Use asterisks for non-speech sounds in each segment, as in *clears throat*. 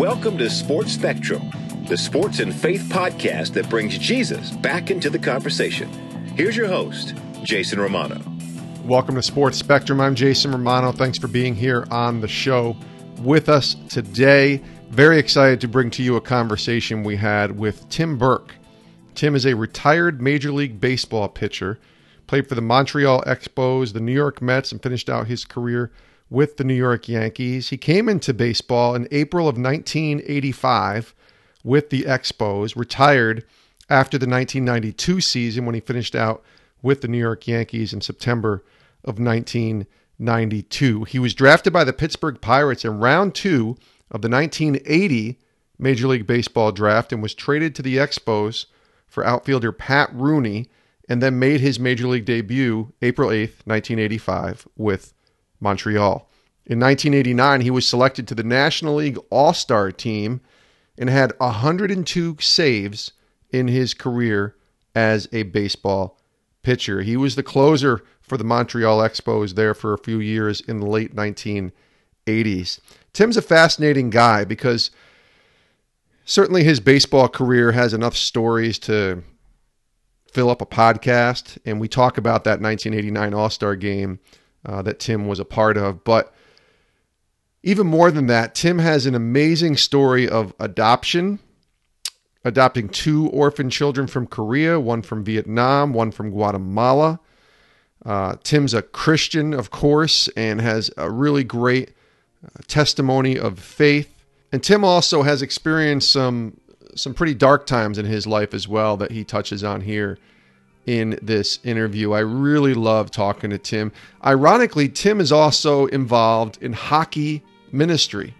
Welcome to Sports Spectrum, the sports and faith podcast that brings Jesus back into the conversation. Here's your host, Jason Romano. Welcome to Sports Spectrum. I'm Jason Romano. Thanks for being here on the show with us today. Very excited to bring to you a conversation we had with Tim Burke. Tim is a retired Major League Baseball pitcher, played for the Montreal Expos, the New York Mets, and finished out his career with the New York Yankees. He came into baseball in April of 1985 with the Expos, retired after the 1992 season when he finished out with the New York Yankees in September of 1992. He was drafted by the Pittsburgh Pirates in round two of the 1980 Major League Baseball draft and was traded to the Expos for outfielder Pat Rooney and then made his Major League debut April 8th, 1985 with Montreal. In 1989, he was selected to the National League All Star team and had 102 saves in his career as a baseball pitcher. He was the closer for the Montreal Expos there for a few years in the late 1980s. Tim's a fascinating guy because certainly his baseball career has enough stories to fill up a podcast, and we talk about that 1989 All Star game uh, that Tim was a part of. But even more than that, Tim has an amazing story of adoption, adopting two orphan children from Korea, one from Vietnam, one from Guatemala. Uh, Tim's a Christian, of course, and has a really great uh, testimony of faith. And Tim also has experienced some some pretty dark times in his life as well that he touches on here in this interview. I really love talking to Tim. Ironically, Tim is also involved in hockey ministry.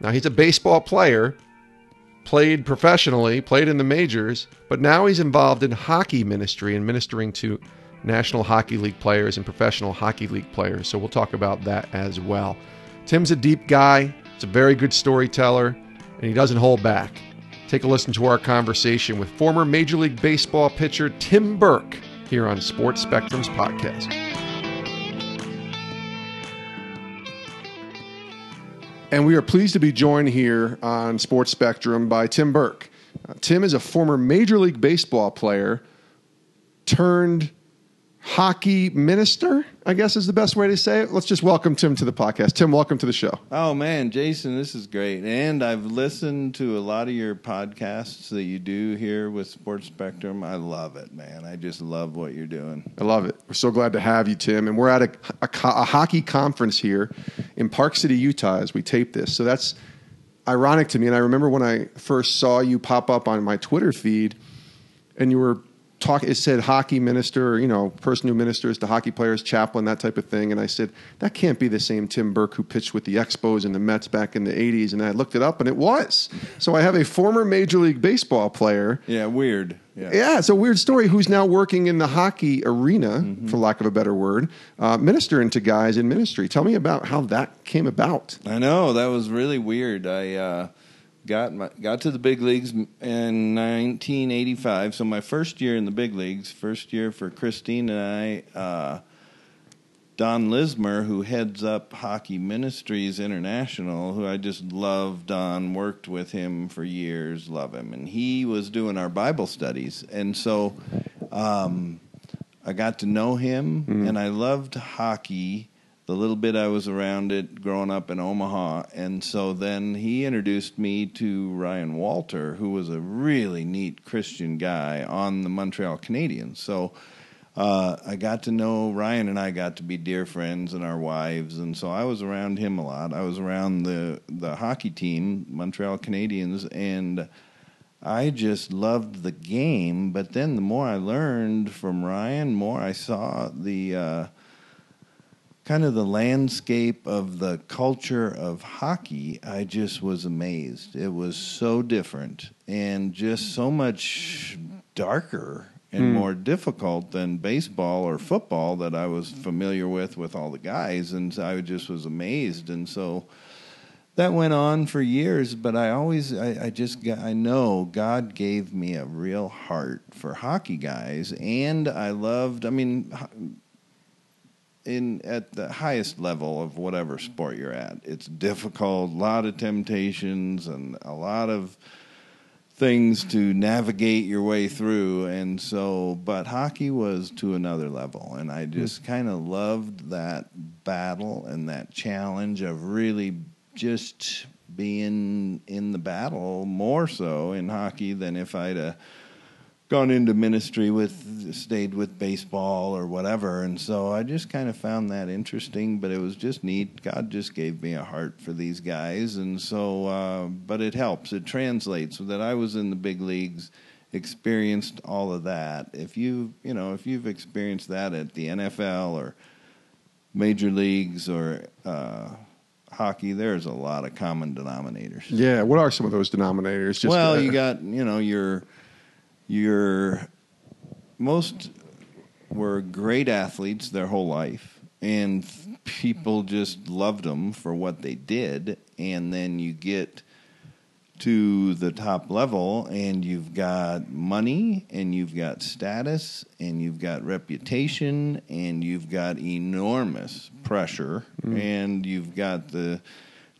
Now, he's a baseball player, played professionally, played in the majors, but now he's involved in hockey ministry and ministering to National Hockey League players and professional hockey league players. So we'll talk about that as well. Tim's a deep guy, he's a very good storyteller, and he doesn't hold back. Take a listen to our conversation with former Major League Baseball pitcher Tim Burke here on Sports Spectrum's podcast. And we are pleased to be joined here on Sports Spectrum by Tim Burke. Uh, Tim is a former Major League Baseball player turned hockey minister, I guess is the best way to say it. Let's just welcome Tim to the podcast. Tim, welcome to the show. Oh man, Jason, this is great. And I've listened to a lot of your podcasts that you do here with Sports Spectrum. I love it, man. I just love what you're doing. I love it. We're so glad to have you, Tim. And we're at a, a, a hockey conference here in Park City, Utah, as we tape this. So that's ironic to me. And I remember when I first saw you pop up on my Twitter feed, and you were talk it said hockey minister, you know, person who ministers to hockey players, chaplain, that type of thing. And I said, that can't be the same Tim Burke who pitched with the Expos and the Mets back in the 80s. And I looked it up and it was. So I have a former Major League Baseball player. Yeah, weird. Yeah. yeah, it's a weird story. Who's now working in the hockey arena, mm-hmm. for lack of a better word, uh, ministering to guys in ministry. Tell me about how that came about. I know that was really weird. I uh, got my, got to the big leagues in 1985. So my first year in the big leagues, first year for Christine and I, uh, Don Liesemer, who heads up Hockey Ministries International, who I just love. Don worked with him for years, love him, and he was doing our Bible studies, and so um, I got to know him, mm-hmm. and I loved hockey the little bit I was around it growing up in Omaha. And so then he introduced me to Ryan Walter, who was a really neat Christian guy on the Montreal Canadiens. So uh, I got to know Ryan and I got to be dear friends and our wives. And so I was around him a lot. I was around the, the hockey team, Montreal Canadiens, and I just loved the game. But then the more I learned from Ryan, more I saw the. Uh, kind of the landscape of the culture of hockey, I just was amazed. It was so different and just so much darker and mm. more difficult than baseball or football that I was familiar with with all the guys, and I just was amazed. And so that went on for years, but I always, I, I just, got, I know God gave me a real heart for hockey guys, and I loved. I mean in at the highest level of whatever sport you're at. It's difficult, a lot of temptations, and a lot of things to navigate your way through. And so, but hockey was to another level, and I just kind of loved that battle and that challenge of really just being in the battle more so in hockey than if I'd uh, gone into ministry with stayed with baseball or whatever and so I just kind of found that interesting but it was just neat God just gave me a heart for these guys and so uh, but it helps it translates so that I was in the big leagues experienced all of that if you you know if you've experienced that at the NFL or major leagues or uh, hockey, there's a lot of common denominators. Yeah, what are some of those denominators? Just well, uh, you got you know your your most were great athletes their whole life, and people just loved them for what they did, and then you get to the top level and you've got money and you've got status and you've got reputation and you've got enormous pressure mm. and you've got the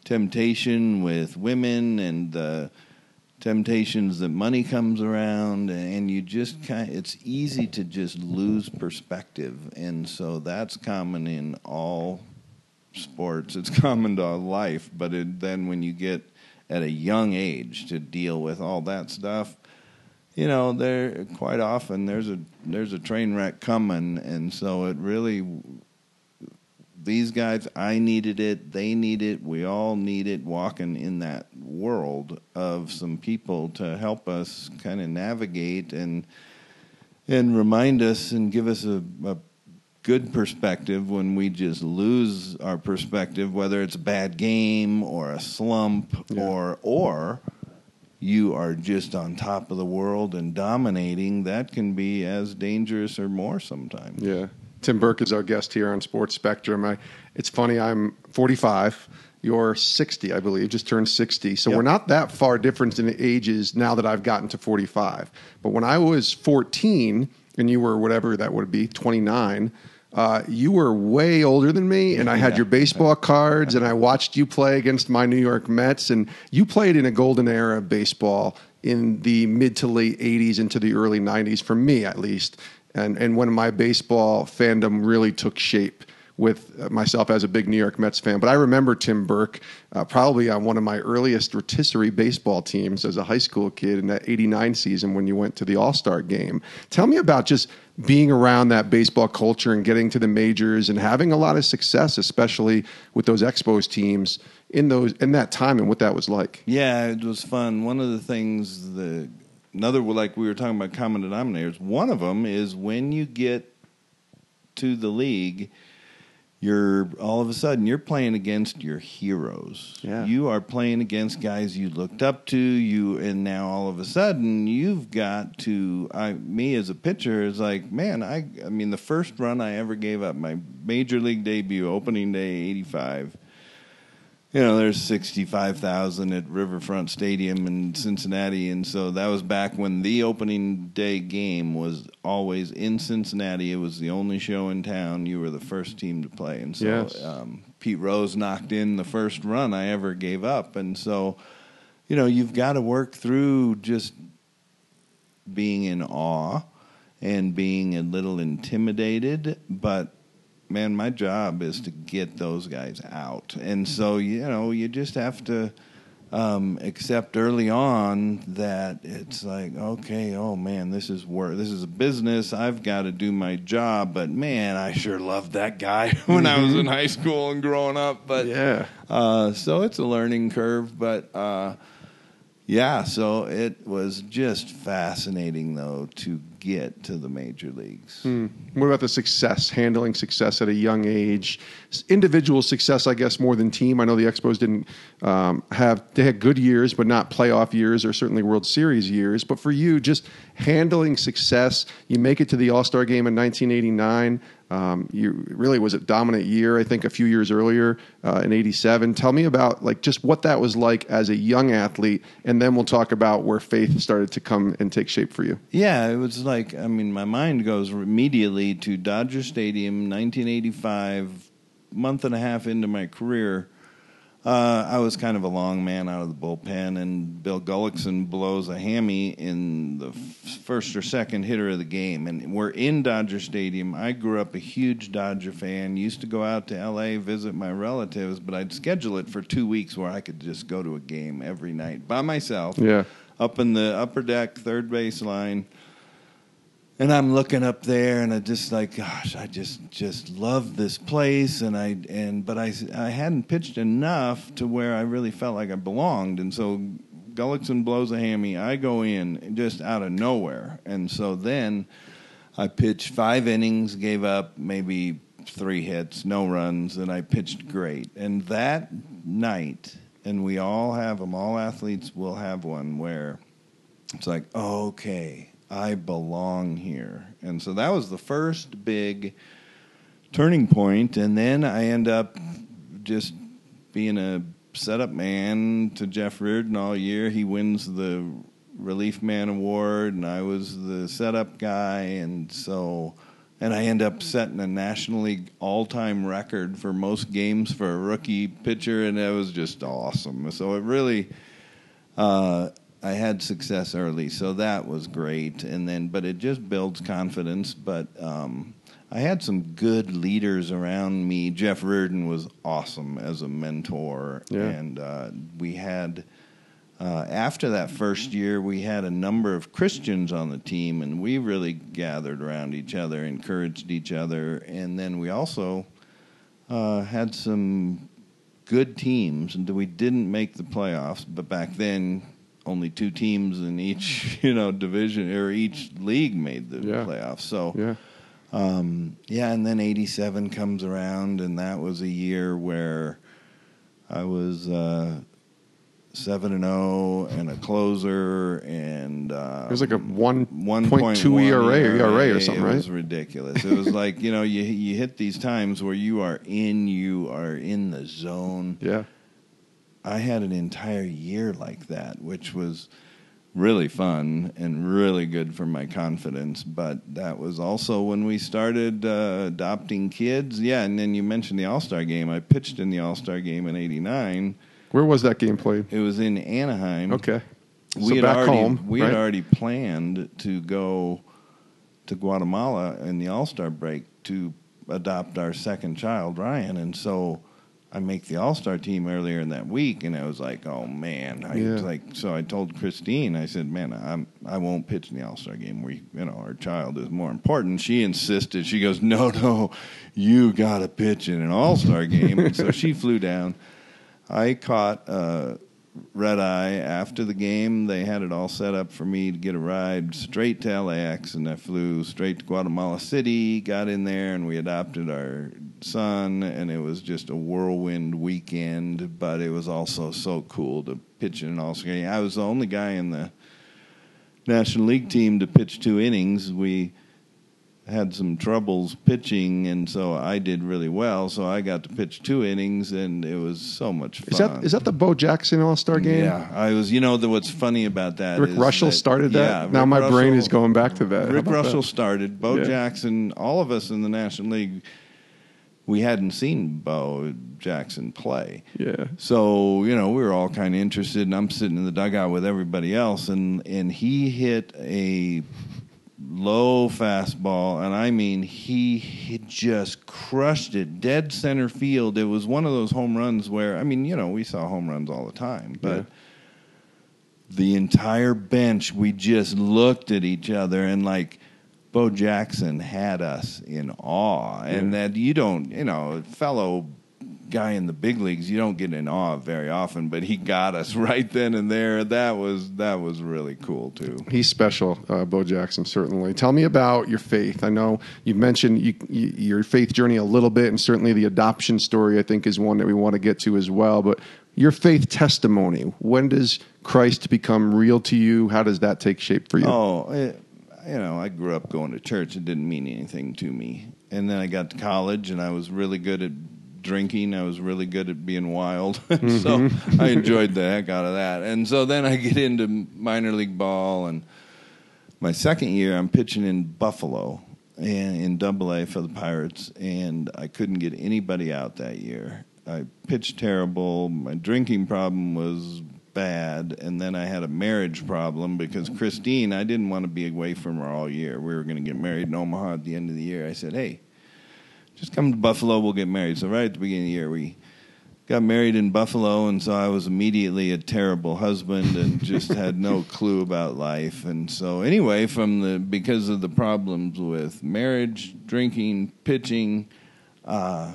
temptation with women and the temptations that money comes around and you just kind of, it's easy to just lose perspective and so that's common in all sports it's *laughs* common to life but it, then when you get at a young age to deal with all that stuff. You know, there quite often there's a there's a train wreck coming, and so it really these guys I needed it, they need it, we all need it walking in that world of some people to help us kind of navigate and and remind us and give us a, a good perspective when we just lose our perspective, whether it's a bad game or a slump yeah. or or you are just on top of the world and dominating, that can be as dangerous or more sometimes. Yeah. Tim Burke is our guest here on Sports Spectrum. I, it's funny, I'm 45. You're 60, I believe, just turned 60. So yep. we're not that far different in ages now that I've gotten to 45. But when I was 14 and you were whatever that would be, 29, uh, you were way older than me, and I had yeah. your baseball cards, and I watched you play against my New York Mets, and you played in a golden era of baseball in the mid to late '80s into the early '90s, for me at least, and and when my baseball fandom really took shape with myself as a big New York Mets fan. But I remember Tim Burke uh, probably on one of my earliest rotisserie baseball teams as a high school kid in that 89 season when you went to the All Star game. Tell me about just being around that baseball culture and getting to the majors and having a lot of success, especially with those Expos teams in those in that time and what that was like. Yeah, it was fun. One of the things the another like we were talking about common denominators. One of them is when you get to the league you're all of a sudden you're playing against your heroes. Yeah. You are playing against guys you looked up to. You and now all of a sudden you've got to. I me as a pitcher is like man. I I mean the first run I ever gave up my major league debut opening day eighty five you know, there's 65,000 at Riverfront Stadium in Cincinnati. And so that was back when the opening day game was always in Cincinnati. It was the only show in town. You were the first team to play. And so yes. um, Pete Rose knocked in the first run I ever gave up. And so, you know, you've got to work through just being in awe and being a little intimidated, but man, my job is to get those guys out. And so, you know, you just have to um, accept early on that it's like, okay, oh man, this is work. This is a business. I've got to do my job. But man, I sure loved that guy *laughs* when I was in mm-hmm. high school and growing up. But yeah, uh, so it's a learning curve. But uh, yeah, so it was just fascinating though to get to the major leagues. Hmm. What about the success, handling success at a young age? Individual success, I guess, more than team. I know the Expos didn't um, have, they had good years, but not playoff years or certainly World Series years. But for you, just handling success, you make it to the All Star game in 1989. Um, you really was a dominant year, I think, a few years earlier uh, in '87. Tell me about like just what that was like as a young athlete, and then we'll talk about where faith started to come and take shape for you. Yeah, it was like I mean, my mind goes immediately to Dodger Stadium, 1985, month and a half into my career. Uh, I was kind of a long man out of the bullpen, and Bill Gullickson blows a hammy in the f- first or second hitter of the game. And we're in Dodger Stadium. I grew up a huge Dodger fan. Used to go out to L.A. visit my relatives, but I'd schedule it for two weeks where I could just go to a game every night by myself. Yeah. Up in the upper deck, third base line and I'm looking up there, and I just like, gosh, I just just love this place, and I and but I I hadn't pitched enough to where I really felt like I belonged, and so Gullickson blows a hammy, I go in just out of nowhere, and so then I pitched five innings, gave up maybe three hits, no runs, and I pitched great, and that night, and we all have them, all athletes will have one where it's like, okay I belong here. And so that was the first big turning point. And then I end up just being a setup man to Jeff Reardon all year. He wins the Relief Man Award, and I was the setup guy. And so, and I end up setting a National League all time record for most games for a rookie pitcher. And it was just awesome. So it really. Uh, I had success early, so that was great. And then, but it just builds confidence. But um, I had some good leaders around me. Jeff Reardon was awesome as a mentor, Yeah. and uh, we had. Uh, after that first year, we had a number of Christians on the team, and we really gathered around each other, encouraged each other, and then we also uh, had some good teams. And we didn't make the playoffs, but back then, only two teams in each *laughs* you know division or each league made the Yeah. playoffs. So Yeah. um, yeah, and then '87 comes around, and that was a year where I was uh, seven and zero and a closer, and uh, It was like a one one point two ERA or ERA or something, right? It right? was ridiculous. It was *laughs* like you know you you hit these times where you are in you are in the zone. Yeah. I had an entire year like that, which was really fun and really good for my confidence. But that was also when we started uh, adopting kids. Yeah, and then you mentioned the All Star game. I pitched in the All Star game in '89. Where was that game played? It was in Anaheim. Okay. We had back already home, we had already planned to go to Guatemala in the All Star break to adopt our second child, Ryan, and so I make the All Star team earlier in that week, and I was like, oh man, I Yeah. was like, so I told Christine, I said, man, I'm I won't pitch in the All Star game. We, you know, our child is more important. She insisted. She goes, no, *laughs* no, you got to pitch in an All Star game, and so she flew down. I caught uh, red eye after the game. They had it all set up for me to get a ride straight to LAX, and I flew straight to Guatemala City. Got in there, and we adopted our son, and it was just a whirlwind weekend. But it was also so cool to pitch in an All Star game. I was the only guy in the National League team to pitch two innings. We had some troubles pitching, and so I did really well. So I got to pitch two innings, and it was so much fun. Is that is that the Bo Jackson All Star game? Yeah, I was. You know, the, what's funny about that? Rick is Reuschel that- started that. Yeah, now Rick my brain is going back to that. Rick Reuschel that? started. Bo Yeah. Jackson. All of us in the National League, we hadn't seen Bo Jackson play. Yeah. So you know we were all kind of interested, and I'm sitting in the dugout with everybody else, and and he hit a low fastball, and I mean he, he just crushed it dead center field. It was one of those home runs where I mean you know we saw home runs all the time, but. Yeah. The entire bench, we just looked at each other and like, Bo Jackson had us in awe, and Yeah. that you don't, you know, fellow guy in the big leagues, you don't get in awe very often, but he got us *laughs* right then and there. That was that was really cool too. He's special, uh, Bo Jackson, certainly. Tell me about your faith. I know you mentioned you, you, your faith journey a little bit, and certainly the adoption story, I think, is one that we want to get to as well. But your faith testimony, when does Christ become real to you? How does that take shape for you? Oh, it, you know, I grew up going to church. It didn't mean anything to me. And then I got to college, and I was really good at drinking. I was really good at being wild. *laughs* so mm-hmm. I enjoyed the heck out of that. And so then I get into minor league ball, and my second year, I'm pitching in Buffalo and in Double A for the Pirates, and I couldn't get anybody out that year. I pitched terrible. My drinking problem was bad, and then I had a marriage problem because Christine, I didn't want to be away from her all year. We were going to get married in Omaha at the end of the year. I said, "Hey, just come to Buffalo. We'll get married." So right at the beginning of the year, we got married in Buffalo, and so I was immediately a terrible husband and just had no *laughs* clue about life. And so anyway, from the because of the problems with marriage, drinking, pitching. Uh,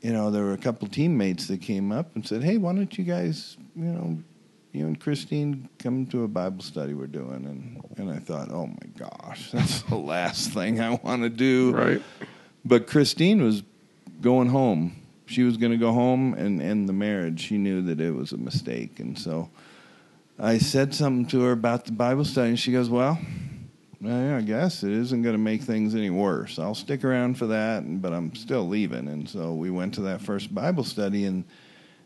you know, there were a couple teammates that came up and said, "Hey, why don't you guys, you know, you and Christine come to a Bible study we're doing?" And and I thought, "Oh my gosh, *laughs* that's the last thing I want to do." Right. But Christine was going home. She was going to go home and end the marriage. She knew that it was a mistake, and so I said something to her about the Bible study, and she goes, "Well." Yeah, I guess it isn't going to make things any worse. I'll stick around for that, but I'm still leaving. And so we went to that first Bible study, and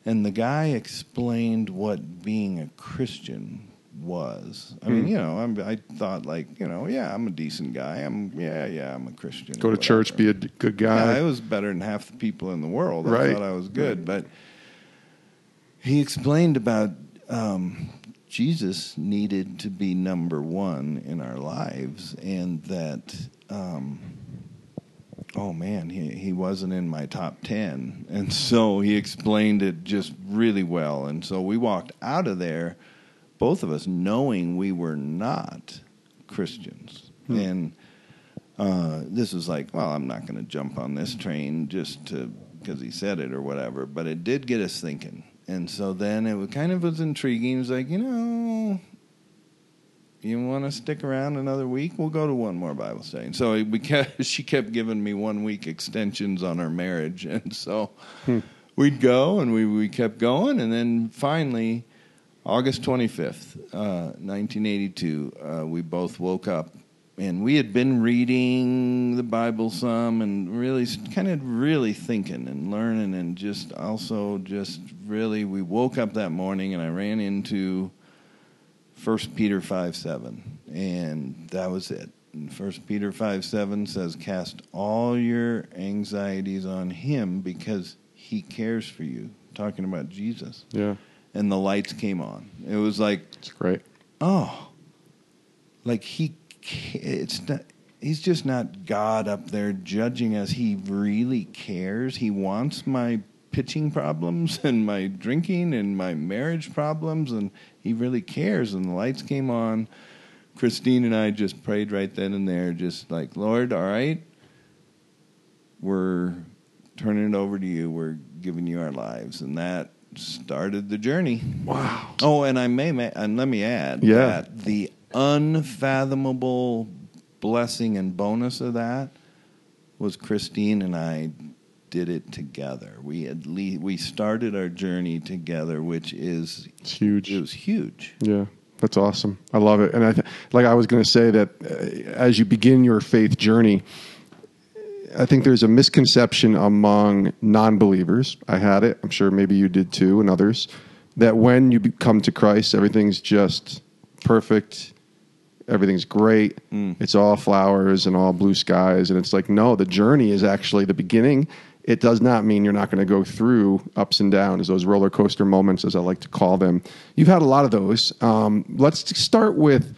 and the guy explained what being a Christian was. I mean, Hmm. you know, I'm, I thought like, you know, yeah, I'm a decent guy. I'm, yeah, yeah, I'm a Christian. Go to church, be a d- good guy. Yeah, I was better than half the people in the world. I Right. thought I was good, but he explained about um, Jesus needed to be number one in our lives, and that. Um, oh man, he he wasn't in my top ten, and so he explained it just really well, and so we walked out of there, both of us knowing we were not Christians, Hmm. and uh, this was like, well, I'm not going to jump on this train just to because he said it or whatever, but it did get us thinking, and so then it was kind of was intriguing. It was like, you know, you want to stick around another week? We'll go to one more Bible study. And so we kept, *laughs* she kept giving me one week extensions on our marriage, and so we'd go and we we kept going, and then finally, August twenty fifth, uh, nineteen eighty two, uh, we both woke up. And we had been reading the Bible some and really kind of really thinking and learning and just also just really we woke up that morning and I ran into First Peter five seven, and that was it. First Peter five seven says, "Cast all your anxieties on Him because He cares for you." Talking about Jesus, yeah, and the lights came on. It was like, it's great. oh, like He, it's not. He's just not God up there judging us. He really cares. He wants my pitching problems and my drinking and my marriage problems, and he really cares. And the lights came on. Christine and I just prayed right then and there, just like, Lord, all right, we're turning it over to you. We're giving you our lives. And that started the journey. Wow. Oh, and I may, ma- and let me add Yeah. that the unfathomable blessing and bonus of that was Christine and I did it together. We at least we started our journey together, which is It's huge. it was huge. Yeah, that's awesome. I love it. And I th- like I was going to say that uh, as you begin your faith journey, I think there's a misconception among non-believers. I had it. I'm sure maybe you did too, and others. That when you come to Christ, everything's just perfect. Everything's great. It's all flowers and all blue skies. And it's like, no, the journey is actually the beginning. It does not mean you're not going to go through ups and downs, those roller coaster moments, as I like to call them. You've had a lot of those. Um, let's start with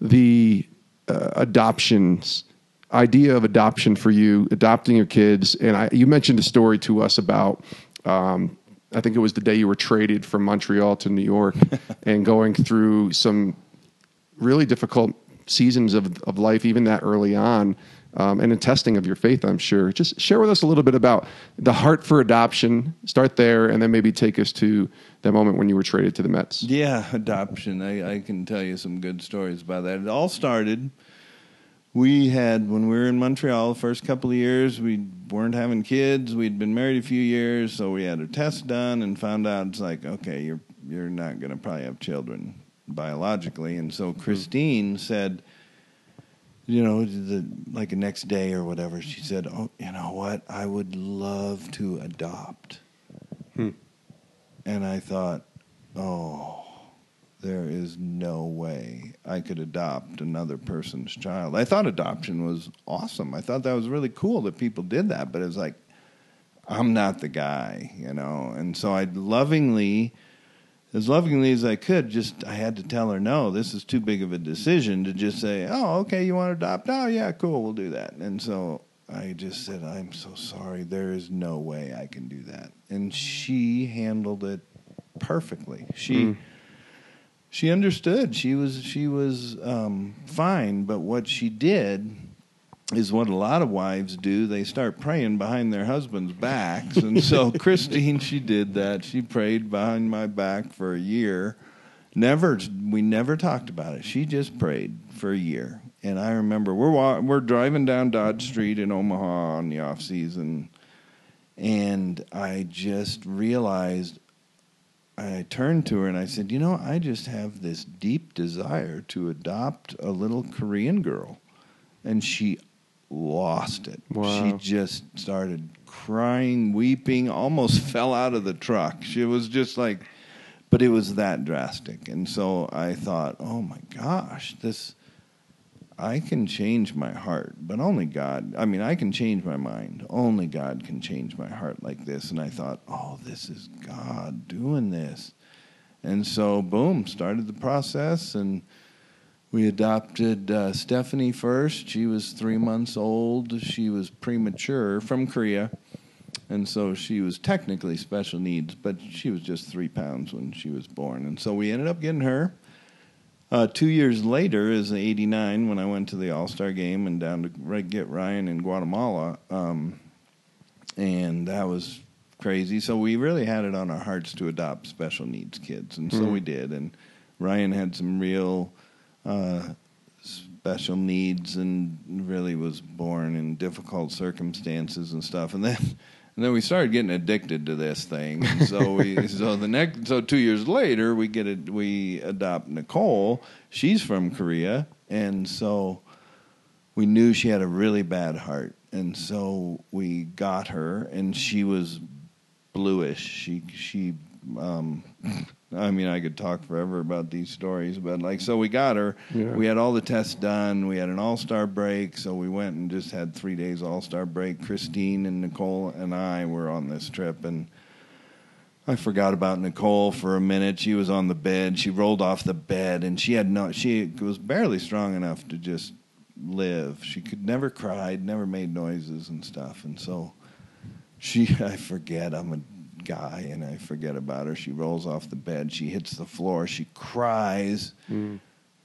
the uh, adoptions idea of adoption for you, adopting your kids. And I, you mentioned a story to us about, um, I think it was the day you were traded from Montreal to New York *laughs* and going through some really difficult seasons of, of life, even that early on, um, and a testing of your faith, I'm sure. Just share with us a little bit about the heart for adoption. Start there, and then maybe take us to that moment when you were traded to the Mets. Yeah, adoption. I, I can tell you some good stories about that. It all started. We had when we were in Montreal the first couple of years. We weren't having kids. We'd been married a few years, so we had a test done and found out it's like okay, you're you're not going to probably have children biologically. And so Christine said, you know, the like the next day or whatever, she said, "Oh, you know what? I would love to adopt." Hmm. And I thought, "Oh, there is no way I could adopt another person's child." I thought adoption was awesome. I thought that was really cool that people did that, but it's like I'm not the guy, you know. And so I lovingly as lovingly as I could, just I had to tell her, no, this is too big of a decision to just say, oh, okay, you want to adopt? Oh, yeah, cool, we'll do that. And so I just said, I'm so sorry, there is no way I can do that. And she handled it perfectly. She. Mm. She understood. She was she was um, fine, but what she did is what a lot of wives do. They start praying behind their husbands' backs. And so *laughs* Christine, she did that. She prayed behind my back for a year. Never, we never talked about it. She just prayed for a year. And I remember we're we're driving down Dodge Street in Omaha in the off season, and I just realized. I turned to her and I said, "You know, I just have this deep desire to adopt a little Korean girl." And she lost it. Wow. She just started crying, weeping, almost fell out of the truck. She was just like, but it was that drastic. And so I thought, oh my gosh, this, I can change my heart, but only God. I mean, I can change my mind. Only God can change my heart like this. And I thought, oh, this is God doing this. And so, boom, started the process and we adopted uh, Stephanie first. She was three months old. She was premature from Korea. And so she was technically special needs, but she was just three pounds when she was born. And so we ended up getting her. Uh, two years later, is '89 when I went to the All Star game and down to get Ryan in Guatemala, um, and that was crazy. So we really had it on our hearts to adopt special needs kids, and so Mhm. we did. And Ryan had some real uh, special needs and really was born in difficult circumstances and stuff. And then *laughs* and then we started getting addicted to this thing. And so we *laughs* so the next so two years later we get it we adopt Nicole. She's from Korea, and so we knew she had a really bad heart, and so we got her, and she was bluish. She she um, *laughs* I mean, I could talk forever about these stories, but like, so we got her. Yeah. We had all the tests done. We had an all star break, so we went and just had three days all star break. Christine and Nicole and I were on this trip, and I forgot about Nicole for a minute. She was on the bed. She rolled off the bed, and she had no. She was barely strong enough to just live. She could never cried, never made noises and stuff, and so she. *laughs* I forget. I'm a guy, and I forget about her. She rolls off the bed. She hits the floor. She cries Mm.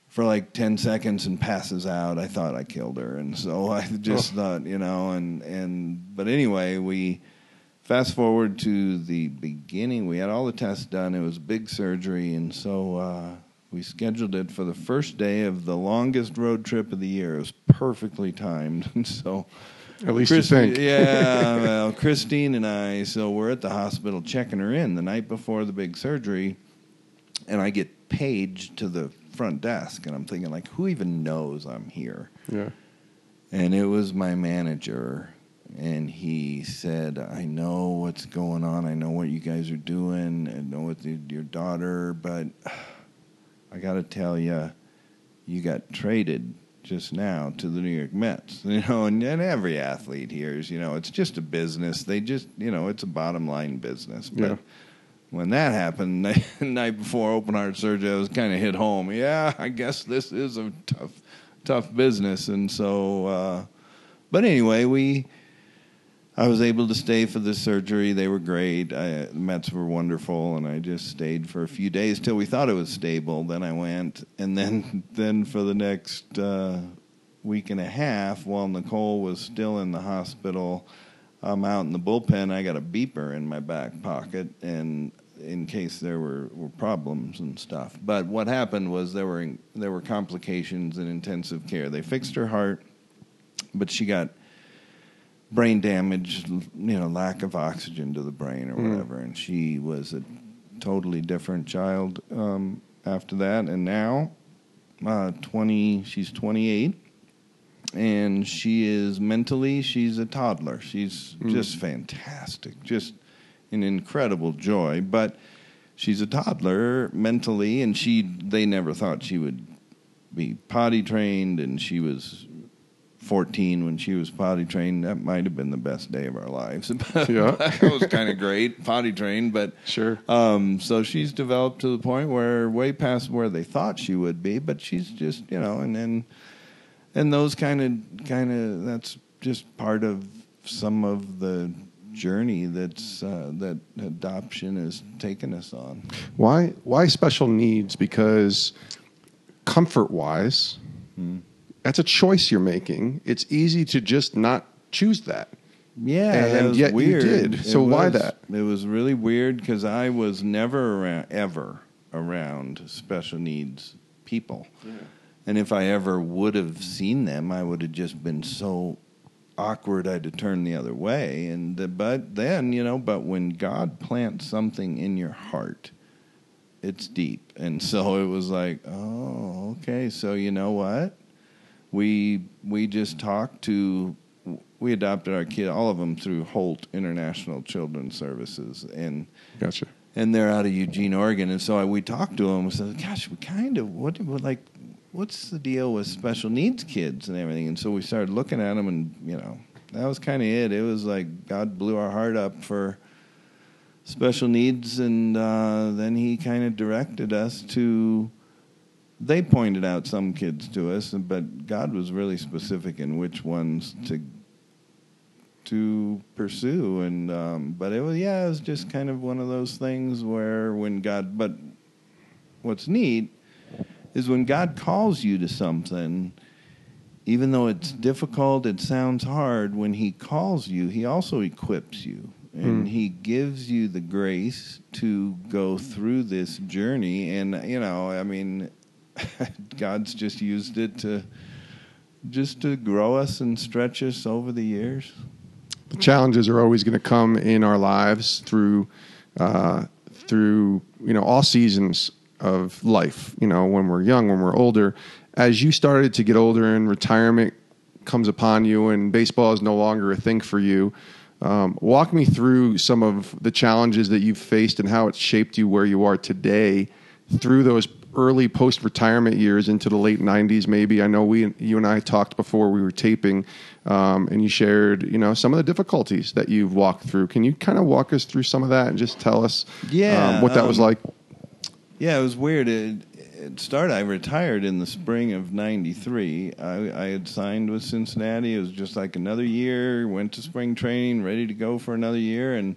for like 10 seconds and passes out. I thought I killed her. And so *laughs* I just thought, you know, and, and, but anyway, we fast forward to the beginning. We had all the tests done. It was big surgery. And so, uh, we scheduled it for the first day of the longest road trip of the year. It was perfectly timed. And *laughs* so, At least Chris- you think. yeah, well, Christine and I, so we're at the hospital checking her in the night before the big surgery, and I get paged to the front desk, and I'm thinking, like, who even knows I'm here? Yeah. And it was my manager, and he said, I know what's going on. I know what you guys are doing. I know what the, your daughter, but I got to tell you, you got traded just now to the New York Mets. *laughs* You know, and, and every athlete here is, you know, it's just a business. They just, you know, it's a bottom line business. But Yeah. when that happened, *laughs* the night before open heart surgery, I was kind of hit home. Yeah, I guess this is a tough, tough business. And so, uh, but anyway, we. I was able to stay for the surgery. They were great. I, the Mets were wonderful, and I just stayed for a few days till we thought it was stable. Then I went, and then *laughs* then for the next uh, week and a half, while Nicole was still in the hospital, I'm out in the bullpen. I got a beeper in my back pocket, and in case there were, were problems and stuff. But what happened was there were there were complications in intensive care. They fixed her heart, but she got brain damage, you know, lack of oxygen to the brain or Mm. whatever, and she was a totally different child um, after that. And now, uh, twenty, she's twenty eight, and she is mentally she's a toddler. She's Mm. just fantastic, just an incredible joy. But she's a toddler mentally, and she they never thought she would be potty trained, and she was 14 when she was potty trained. That might have been the best day of our lives. *laughs* Yeah. *laughs* it was kind of great, potty trained, but Sure. um, so she's developed to the point where way past where they thought she would be, but she's just you know, and then and those kind of kind of that's just part of some of the journey that's uh, that adoption has taken us on. Why why special needs? Because comfort wise, that's a choice you're making. It's easy to just not choose that. Yeah, And that was yet you did. It So why that? It was really weird because I was never around, ever around special needs people, and if I ever would have seen them, I would have just been so awkward I'd have turned the other way. And the, but then you know, but when God plants something in your heart, it's deep, and so it was like, oh, okay, so you know what? We we just talked to we adopted our kid all of them through Holt International Children's Services and Gotcha. and they're out of Eugene, Oregon. And so I, we talked to them and said, "Gosh, we kind of what, what like what's the deal with special needs kids and everything?" And so we started looking at them, and you know that was kind of it. It was like God blew our heart up for special needs, and uh, then He kind of directed us to. They pointed out some kids to us, but God was really specific in which ones to to pursue. And um but it was yeah it was just kind of one of those things where when god but what's neat is when god calls you to something even though it's difficult it sounds hard when he calls you he also equips you. And Hmm. he gives you the grace to go through this journey. And you know i mean *laughs* god's just used it to just to grow us and stretch us over the years. The challenges are always going to come in our lives through uh, through you know all seasons of life you know when we're young when we're older. As you started to get older and retirement comes upon you and baseball is no longer a thing for you um, walk me through some of the challenges that you've faced and how it's shaped you where you are today through those early post retirement years into the late 90s maybe i know we you and i talked before we were taping um, and you shared you know some of the difficulties that you've walked through can you kind of walk us through some of that and just tell us Yeah, um, what that was um, like Yeah, it was weird. It, it started. I retired in the spring of '93. I, I had signed with Cincinnati. It was just like another year. Went to spring training, ready to go for another year, and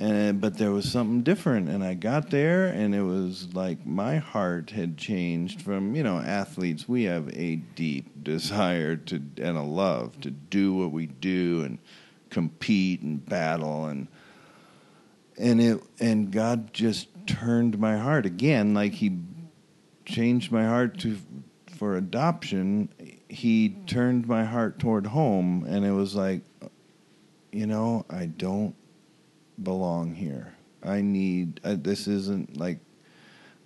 and but there was something different. And I got there, and it was like my heart had changed from you know athletes. We have a deep desire to and a love to do what we do and compete and battle and and it and God just turned my heart again like he changed my heart to for adoption he turned my heart toward home and it was like you know I don't belong here I need uh, this isn't like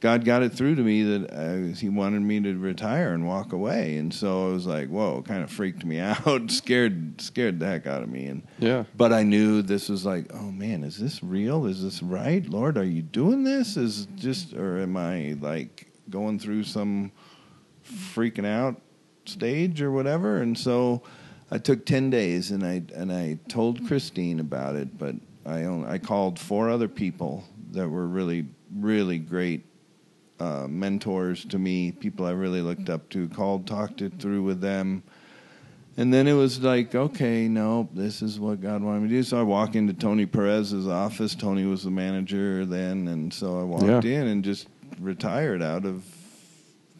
God got it through to me that uh, he wanted me to retire and walk away and so I was like whoa kind of freaked me *laughs* out scared scared the heck out of me and yeah but I knew this was like, oh man, is this real? Is this right? Lord, are you doing this? Is just, or am I like going through some freaking out stage or whatever? And so I took ten days and I and I told Christine about it, but I only, I called four other people that were really really great uh, mentors to me, people I really looked up to. Called, talked it through with them. And then it was like, okay, no, this is what God wanted me to do. So I walk into Tony Perez's office. Tony was the manager then, and so I walked Yeah. in and just retired out of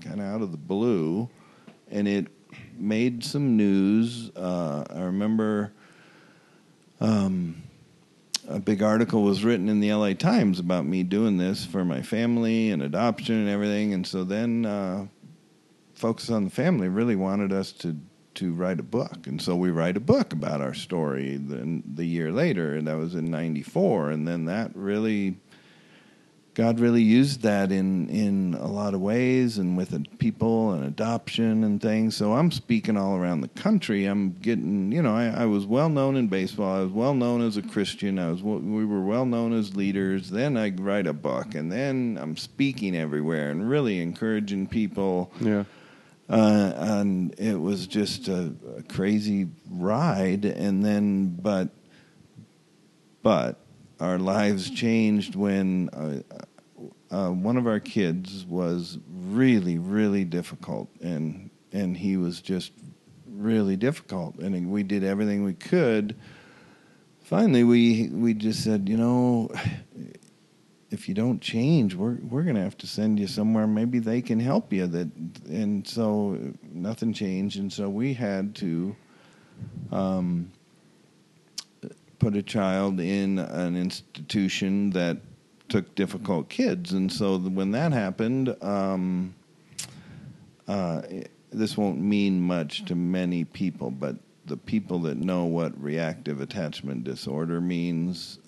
kind of out of the blue, and it made some news. Uh, I remember um, a big article was written in the LA Times about me doing this for my family and adoption and everything, and so then uh, Focus on the Family really wanted us to to write a book, and so we write a book about our story. Then the year later, and that was in '94, and then that really God really used that in in a lot of ways, and with people and adoption and things. So I'm speaking all around the country. I'm getting, you know, I, I was well known in baseball. I was well known as a Christian. I was we were well known as leaders. Then I write a book, and then I'm speaking everywhere and really encouraging people. Yeah. Uh, and it was just a, a crazy ride. And then, but, but our lives changed when uh, uh, one of our kids was really, really difficult, and and he was just really difficult, and we did everything we could. Finally, we we just said, you know, if you don't change, we're we're gonna have to send you somewhere. Maybe they can help you. That and so nothing changed, and so we had to. Um, put a child in an institution that took difficult kids, and so when that happened, um, uh, this won't mean much to many people, but the people that know what reactive attachment disorder means,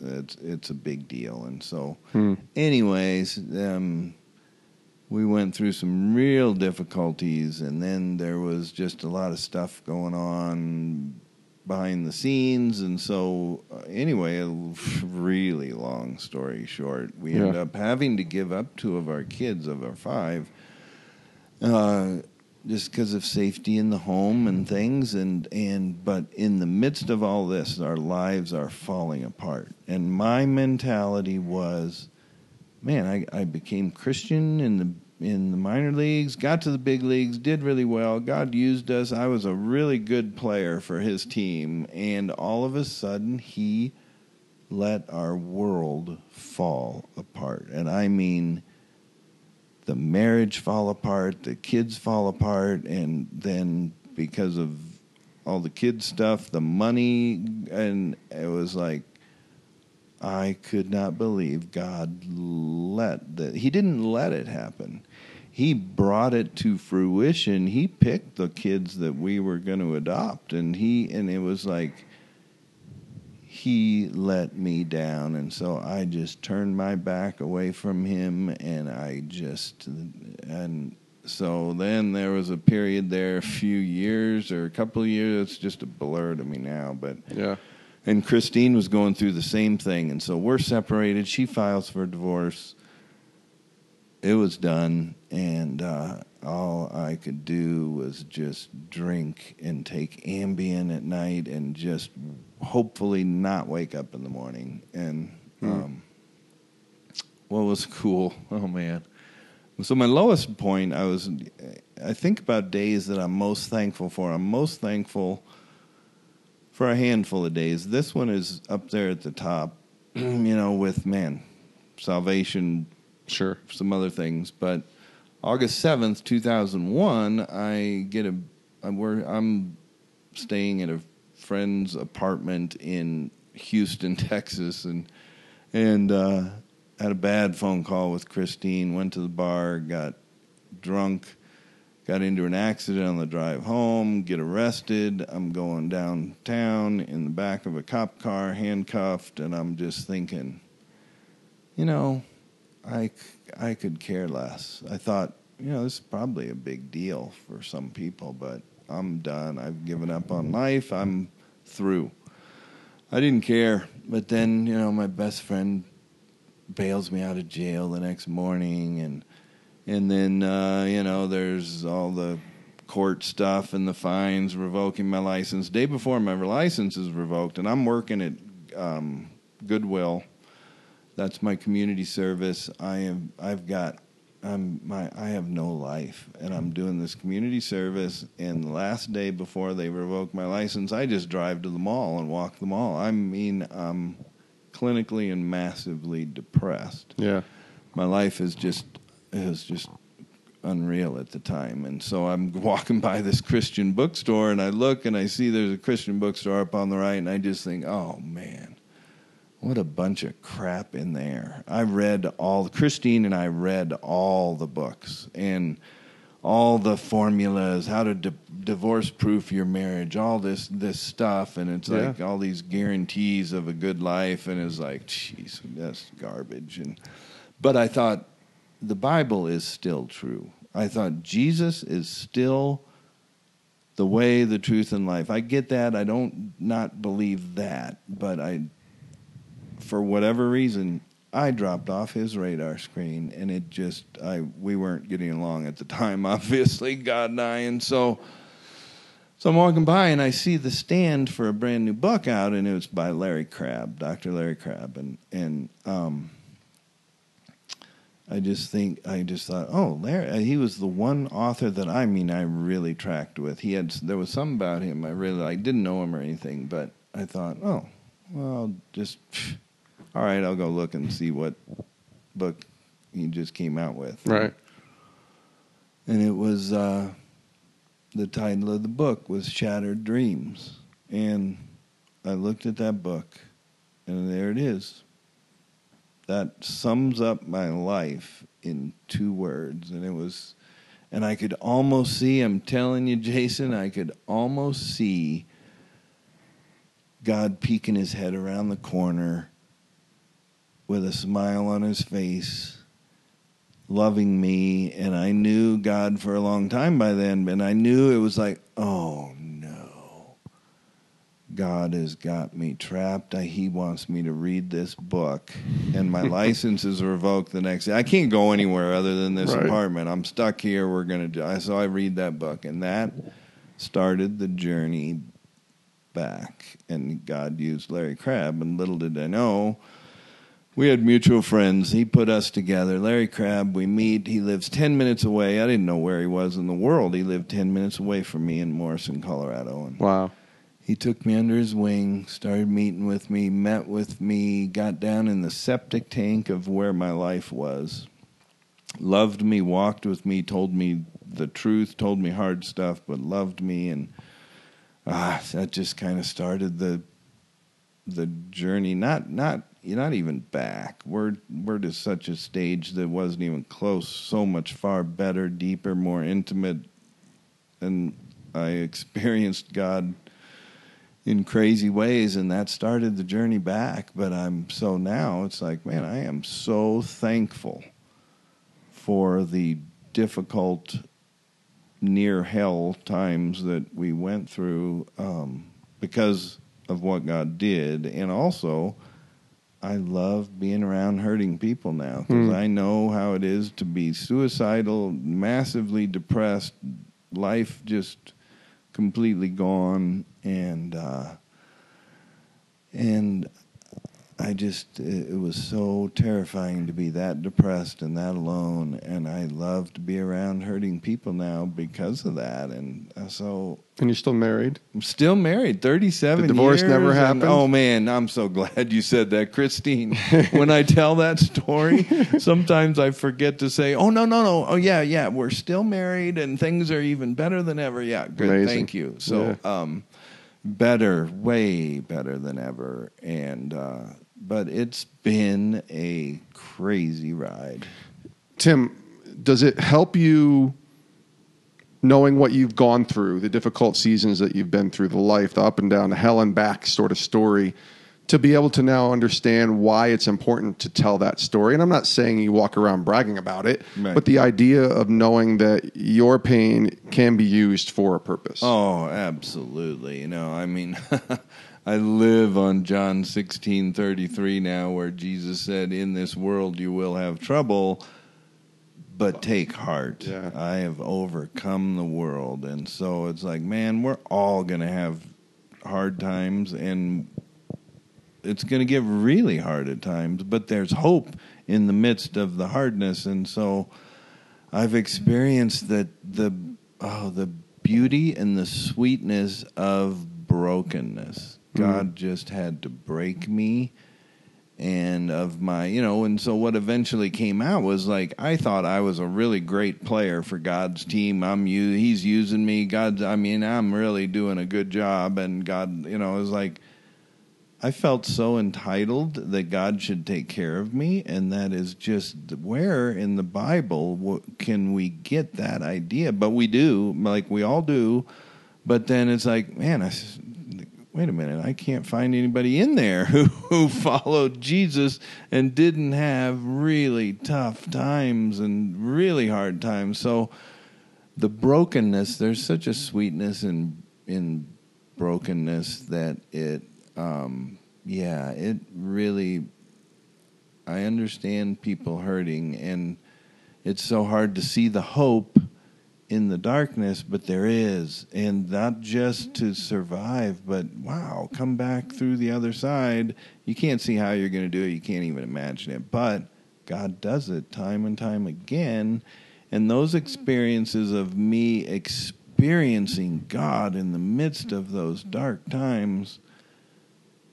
it's it's a big deal. And so, Hmm. anyways, um, we went through some real difficulties, and then there was just a lot of stuff going on behind the scenes. And so, uh, anyway, a really long story short, we Yeah. up having to give up two of our kids of our five. Uh, just because of safety in the home and things and and but in the midst of all this our lives are falling apart and my mentality was man I, I became christian in the in the minor leagues got to the big leagues did really well god used us i was a really good player for his team and all of a sudden he let our world fall apart and i mean the marriage fall apart, the kids fall apart, and then because of all the kids stuff, the money, and it was like I could not believe God let that. He didn't let it happen. He brought it to fruition. He picked the kids that we were going to adopt, and he and it was like he let me down and so i just turned my back away from him and i just and so then there was a period there a few years or a couple of years it's just a blur to me now but Yeah. and christine was going through the same thing and so we're separated she files for divorce it was done and uh, all i could do was just drink and take ambien at night and just hopefully not wake up in the morning. And um, what was cool? *laughs* Oh man. So my lowest point i was i think about days that i'm most thankful for. I'm most thankful for a handful of days. This one is up there at the top *clears throat* you know with man salvation Sure. some other things. But August seventh, two thousand one, I get a I'm, wor- I'm staying at a friend's apartment in Houston, *laughs* Texas, and and uh, had a bad phone call with Christine. Went to the bar, got drunk, got into an accident on the drive home. Get arrested. I'm going downtown in the back of a cop car, handcuffed, and I'm just thinking, you know. I, I could care less. I thought, you know, this is probably a big deal for some people, but I'm done. I've given up on life. I'm through. I didn't care. But then, you know, my best friend bails me out of jail the next morning and and then uh, you know, there's all the court stuff and the fines revoking my license. Day before my license is revoked and I'm working at um, Goodwill that's my community service. I am I've got I'm my I have no life and I'm doing this community service and the last day before they revoke my license, I just drive to the mall and walk the mall. I mean, I'm clinically and massively depressed. Yeah. My life is just is just unreal at the time. And so I'm walking by this Christian bookstore and I look and I see there's a Christian bookstore up on the right and I just think, "Oh man, what a bunch of crap in there. I read all Christine and I read all the books and all the formulas, how to di- divorce proof your marriage, all this this stuff, and it's Yeah. like all these guarantees of a good life, and it's like, jeez, that's garbage. And but I thought the Bible is still true. I thought Jesus is still the way, the truth, and life. I get that. I don't not believe that, but I, for whatever reason, I dropped off his radar screen, and it just I we weren't getting along at the time. *laughs* Obviously, God and I, and so. So I'm walking by and I see the stand for a brand new book out, and it was by Larry Crabb, Dr. Larry Crabb, and and um, I just think I just thought, oh, Larry, he was the one author that I mean I really tracked with. He had there was something about him I really I didn't know him or anything, but I thought, oh, well, just all right, I'll go look and see what book he just came out with. Right. And it was uh, the title of the book was Shattered Dreams, and I looked at that book, and there it is that sums up my life in two words and it was and i could almost see i'm telling you jason i could almost see god peeking his head around the corner with a smile on his face loving me and i knew god for a long time by then and i knew it was like oh no, God has got me trapped. I, he wants me to read this book, and my *laughs* license is revoked the next day. I can't go anywhere other than this Right. apartment. I'm stuck here. We're gonna do. I- So I read that book, and that started the journey back. And God used Larry Crabb, and little did I know. We had mutual friends. He put us together. Larry Crabb, we meet. He lives 10 minutes away. I didn't know where he was in the world. He lived 10 minutes away from me in Morrison, Colorado. And Wow. he took me under his wing, started meeting with me, met with me, got down in the septic tank of where my life was. Loved me, walked with me, told me the truth, told me hard stuff, but loved me and ah, that just kind of started the the journey not not not even back. We're we're to such a stage that wasn't even close, so much far better, deeper, more intimate and I experienced God in crazy ways and that started the journey back but i'm so now it's like man i am so thankful for the difficult near hell times that we went through um, because of what god did and also i love being around hurting people now because Hmm. i know how it is to be suicidal massively depressed life just completely gone and uh, and I just it, was so terrifying to be that depressed and that alone and I love to be around hurting people now because of that and uh, so And you're still married? I'm still married 37 The divorce years, never and- happened? oh man I'm so glad you said that Christine when I tell that story *laughs* sometimes I forget to say oh no no no oh yeah yeah we're still married and things are even better than ever yeah good Amazing. thank you so Yeah. um better way better than ever and uh but it's been a crazy ride Tim, does it help you knowing what you've gone through, the difficult seasons that you've been through, the life, the up and down, the hell and back sort of story, to be able to now understand why it's important to tell that story? And I'm not saying you walk around bragging about it, Right. but the idea of knowing that your pain can be used for a purpose. Oh, absolutely. You know, I mean, *laughs* I live on John sixteen thirty three now, where Jesus said, "In this world you will have trouble, but take heart. Yeah. I have overcome the world." And so it's like, man, we're all gonna have hard times, and it's going to get really hard at times, but there's hope in the midst of the hardness. And so I've experienced that the oh the beauty and the sweetness of brokenness. Mm-hmm. God just had to break me and of my you know and so what eventually came out was like I thought I was a really great player for God's team. I'm u- he's using me. God's I mean I'm really doing a good job and God you know was like I felt so entitled that God should take care of me, and that is just where in the Bible can we get that idea? But we do, like we all do. But then it's like, man, I wait a minute, I can't find anybody in there *laughs* who, who followed Jesus and didn't have really tough times and really hard times. So the brokenness, there's such a sweetness in in brokenness that it um, yeah, it really I understand people hurting and it's so hard to see the hope in the darkness, but there is, and not just to survive, but wow, come back through the other side. You can't see how you're going to do it. You can't even imagine it, but God does it time and time again. And those experiences of me experiencing God in the midst of those dark times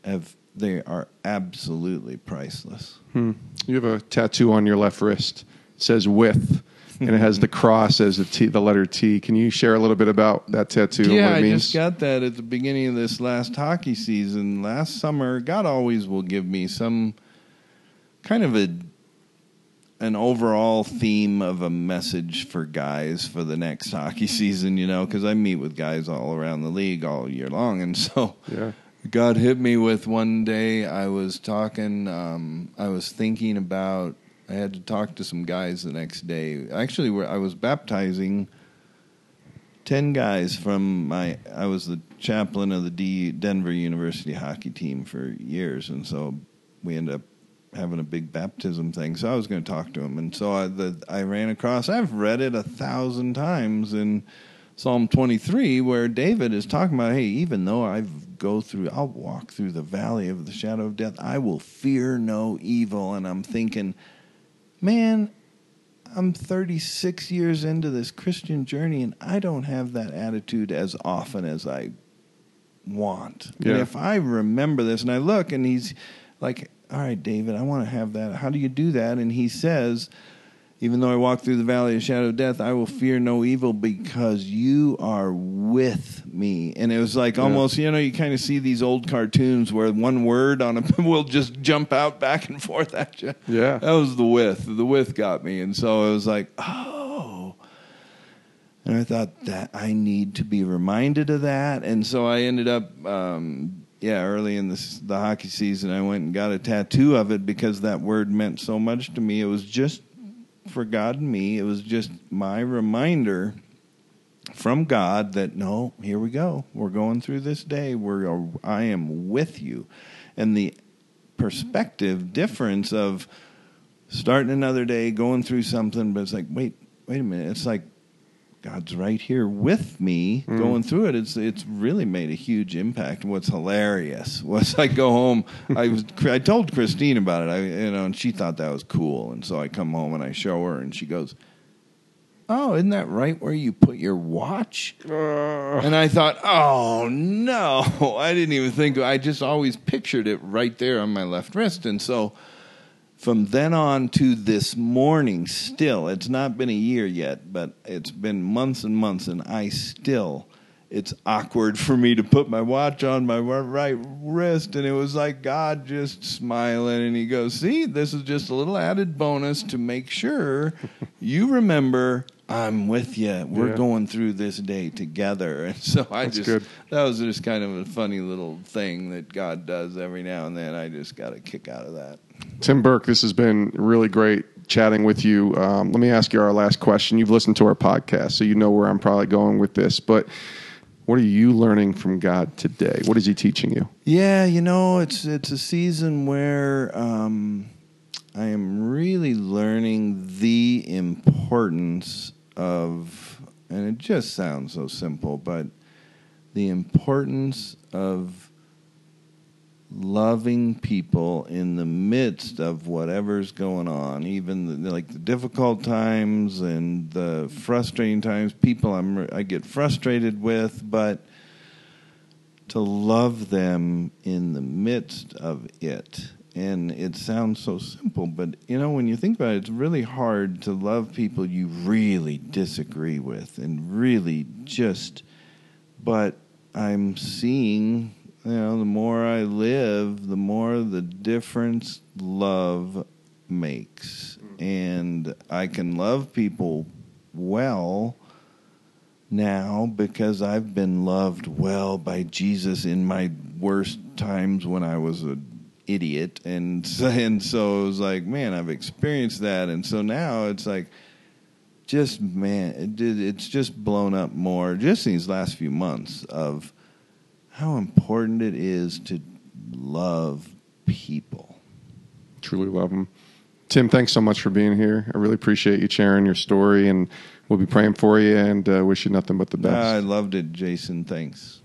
have they are absolutely priceless. Hmm. You have a tattoo on your left wrist. It says "with." And it has the cross as the T, the letter T. Can you share a little bit about that tattoo? Yeah, and what it I just got that at the beginning of this last hockey season. Last summer, God always will give me some kind of a an overall theme of a message for guys for the next hockey *laughs* season. You know, because I meet with guys all around the league all year long, and so yeah. God hit me with one day. I was talking. Um, I was thinking about. I had to talk to some guys the next day. Actually, I was baptizing ten guys from my. I was the chaplain of the D, Denver University hockey team for years, and so we ended up having a big baptism thing. So I was going to talk to them, and so I, the, I ran across. I've read it a thousand times in Psalm 23, where David is talking about, hey, even though I go through, I'll walk through the valley of the shadow of death, I will fear no evil. And I'm thinking, man, I'm 36 years into this Christian journey, and I don't have that attitude as often as I want. Yeah. And if I remember this, and I look, and he's like, all right, David, I want to have that. How do you do that? And he says, even though I walk through the valley of shadow of death, I will fear no evil because you are with me. And it was like Yeah. almost, you know, you kind of see these old cartoons where one word on a *laughs* will just jump out back and forth at you. Yeah. That was the with. The with got me. And so it was like, oh. And I thought that I need to be reminded of that. And so I ended up, um, yeah, early in this, the hockey season, I went and got a tattoo of it because that word meant so much to me. It was just for God and me. It was just my reminder from God that no, here we go. We're going through this day. We're I am with you, and the perspective difference of starting another day, going through something, but it's like wait, wait a minute. It's like God's right here with me Mm. going through it. It's it's really made a huge impact. What's hilarious *laughs* was I go home. I was I told Christine about it. I you know, and she thought that was cool. And so I come home and I show her, and she goes, "Oh, isn't that right where you put your watch?" And I thought, "Oh no, *laughs* I didn't even think. I just always pictured it right there on my left wrist." And so from then on to this morning, still, it's not been a year yet, but it's been months and months, and I still, it's awkward for me to put my watch on my right wrist. And it was like God just smiling, and He goes, See, this is just a little added bonus to make sure you remember. I'm with you. We're Yeah. going through this day together, *laughs* and so I That's just good. that was just kind of a funny little thing that God does every now and then. I just got a kick out of that. Tim Burke, this has been really great chatting with you. Um, let me ask you our last question. You've listened to our podcast, so you know where I'm probably going with this. But what are you learning from God today? What is He teaching you? Yeah, you know, it's it's a season where um, I am really learning the importance of, and it just sounds so simple, but the importance of loving people in the midst of whatever's going on, even the, like the difficult times and the frustrating times. People I'm I get frustrated with, but to love them in the midst of it. And it sounds so simple, but you know, when you think about it, it's really hard to love people you really disagree with and really just. But I'm seeing, you know, the more I live, the more the difference love makes. Mm. And I can love people well now because I've been loved well by Jesus in my worst times when I was an idiot, and so, *laughs* and so it was like, man, I've experienced that, and so now it's like, just man, it, it's just blown up more just these last few months of how important it is to love people. Truly love them. Tim, thanks so much for being here. I really appreciate you sharing your story, and we'll be praying for you and uh, wish you nothing but the best. I loved it, Jason. Thanks.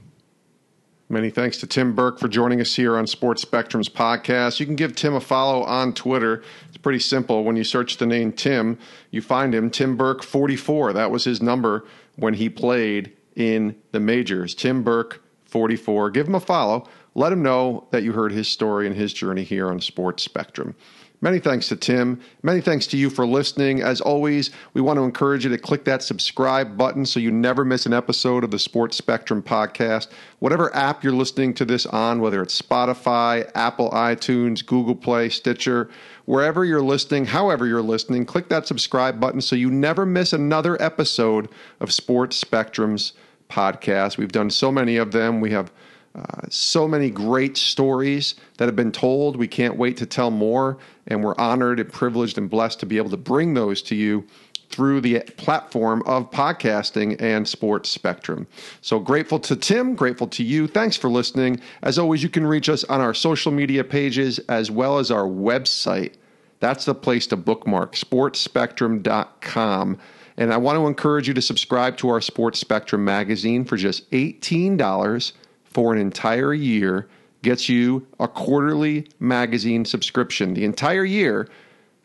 Many thanks to Tim Burke for joining us here on Sports Spectrum's podcast. You can give Tim a follow on Twitter. It's pretty simple. When you search the name Tim, you find him, Tim Burke 44. That was his number when he played in the majors. Tim Burke 44. Give him a follow. Let him know that you heard his story and his journey here on Sports Spectrum. Many thanks to Tim. Many thanks to you for listening. As always, we want to encourage you to click that subscribe button so you never miss an episode of the Sports Spectrum podcast. Whatever app you're listening to this on, whether it's Spotify, Apple iTunes, Google Play, Stitcher, wherever you're listening, however you're listening, click that subscribe button so you never miss another episode of Sports Spectrum's podcast. We've done so many of them. We have uh, so many great stories that have been told. We can't wait to tell more, and we're honored and privileged and blessed to be able to bring those to you through the platform of podcasting and sports spectrum. So grateful to Tim, grateful to you. Thanks for listening. As always, you can reach us on our social media pages as well as our website. That's the place to bookmark, sportsspectrum.com. And I want to encourage you to subscribe to our Sports Spectrum magazine for just $18 for an entire year gets you a quarterly magazine subscription. The entire year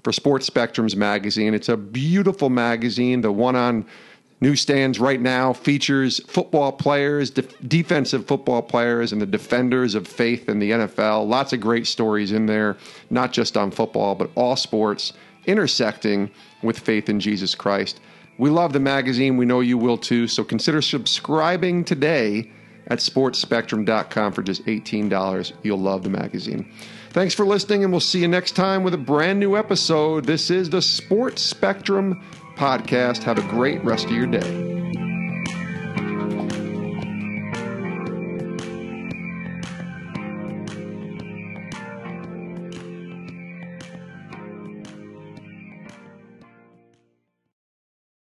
for Sports Spectrum's magazine. It's a beautiful magazine. The one on newsstands right now features football players, de- defensive football players, and the defenders of faith in the NFL. Lots of great stories in there, not just on football, but all sports intersecting with faith in Jesus Christ. We love the magazine. We know you will too. So consider subscribing today at sportsspectrum.com for just $18. You'll love the magazine. Thanks for listening, and we'll see you next time with a brand new episode. This is the Sports Spectrum Podcast. Have a great rest of your day.